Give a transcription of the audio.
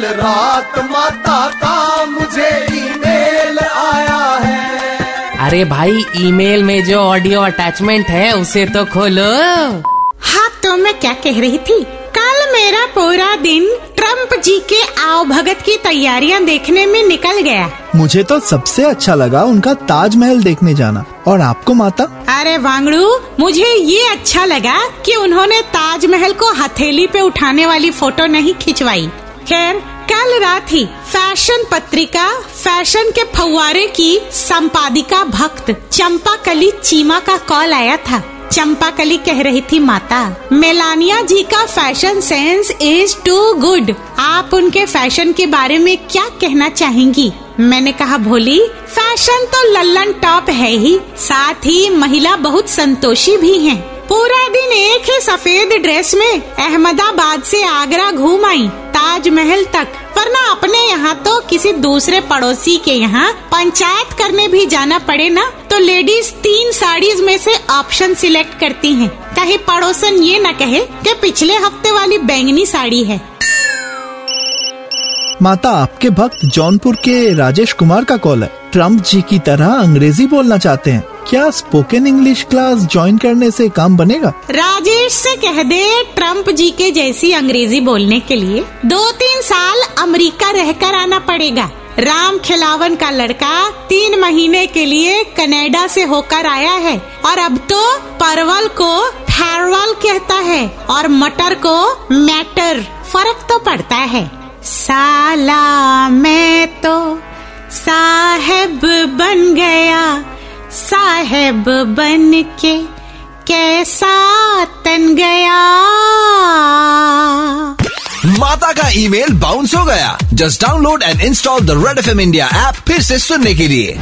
कल रात माता का मुझे ईमेल आया है। अरे भाई ईमेल में जो ऑडियो अटैचमेंट है उसे तो खोलो। हाँ तो मैं क्या कह रही थी? कल मेरा पूरा दिन ट्रंप जी के आओ भगत की तैयारियाँ देखने में निकल गया। मुझे तो सबसे अच्छा लगा उनका ताजमहल देखने जाना। और आपको माता? अरे वांगड़ू मुझे ये अच्छा लगा कि उन्होंने ताजमहल को हथेली पे उठाने वाली फ़ोटो नहीं खिंचवाई। खैर, कल रात ही फ़ैशन पत्रिका, फ़ैशन के फव्वारे की संपादिका भक्त चंपा कली चीमा का कॉल आया था। चंपा कली कह रही थी, माता, मेलानिया जी का fashion sense is too good. आप उनके फ़ैशन के बारे में क्या कहना चाहेंगी? मैंने कहा, भोली, फ़ैशन तो लल्लन टॉप है ही, साथ ही महिला बहुत संतोषी भी हैं। पूरा दिन एक ही सफ़ेद ड्रेस में अहमदाबाद से आगरा घूम आई। ताजमहल तक। वरना अपने यहाँ तो किसी दूसरे पड़ोसी के यहाँ पंचायत करने भी जाना पड़े ना? तो लेडीज़ तीन साड़ीज में से ऑप्शन सिलेक्ट करती हैं। कहीं पड़ोसन ये न कहे कि पिछले हफ़्ते वाली बैंगनी साड़ी है। माता, आपके भक्त जौनपुर के राजेश कुमार का कॉल है। ट्रंप जी की तरह अंग्रेज़ी बोलना चाहते हैं। क्या स्पोकन इंग्लिश क्लास ज्वाइन करने से काम बनेगा? राजेश से कह दे ट्रंप जी के जैसी अंग्रेज़ी बोलने के लिए दो तीन साल अमेरिका रहकर आना पड़ेगा। राम खिलावन का लड़का तीन महीने के लिए कनाडा से होकर आया है, और अब तो परवल को फेरवल कहता है, और मटर को मैटर, फ़र्क तो पड़ता है। साला मैं तो साहेब साहेब बन के कैसा तन गया? माता का ईमेल बाउंस हो गया। Just download and install the Red F M India app फिर से सुनने के लिए।